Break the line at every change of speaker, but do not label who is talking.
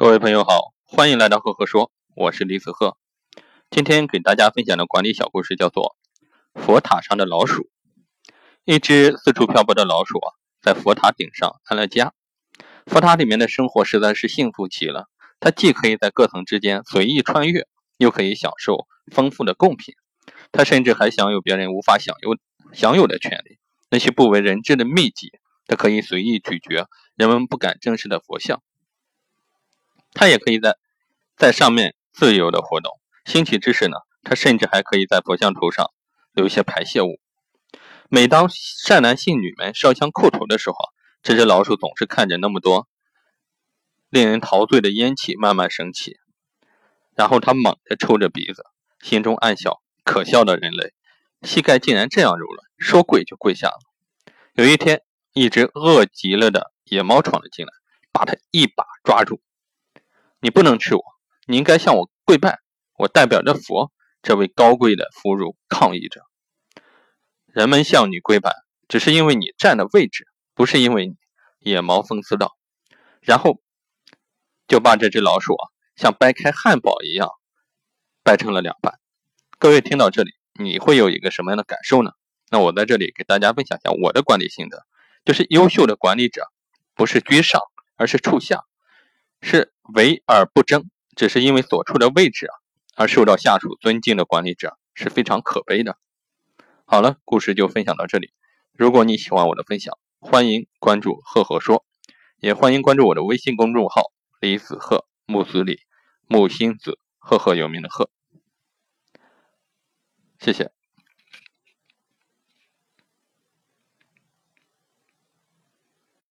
各位朋友好，欢迎来到赫赫说，我是李子赫。今天给大家分享的管理小故事叫做《佛塔上的老鼠》。一只四处漂泊的老鼠啊，在佛塔顶上安了家。佛塔里面的生活实在是幸福极了，它既可以在各层之间随意穿越，又可以享受丰富的贡品。它甚至还享有别人无法享有享有的权利，那些不为人知的秘籍，它可以随意咀嚼人们不敢正视的佛像。它也可以在在上面自由的活动。兴起之时呢，它甚至还可以在佛像头上留一些排泄物。每当善男信女们烧香叩头的时候，这只老鼠总是看着那么多令人陶醉的烟气慢慢升起，然后它猛地抽着鼻子，心中暗笑：可笑的人类，膝盖竟然这样柔软，说跪就跪下了。有一天，一只饿极了的野猫闯了进来，把它一把抓住。你不能吃我，你应该向我跪拜。我代表着佛，这位高贵的俘虏抗议着。人们向你跪拜，只是因为你站的位置，不是因为你。野毛讽刺道，然后就把这只老鼠啊，像掰开汉堡一样掰成了两半。各位听到这里，你会有一个什么样的感受呢？那我在这里给大家分享一下我的管理心得，就是优秀的管理者不是居上，而是处下。是为而不争，只是因为所处的位置啊，而受到下属尊敬的管理者是非常可悲的。好了，故事就分享到这里。如果你喜欢我的分享，欢迎关注赫赫说，也欢迎关注我的微信公众号李子赫木子李木星子赫赫有名的赫。谢谢。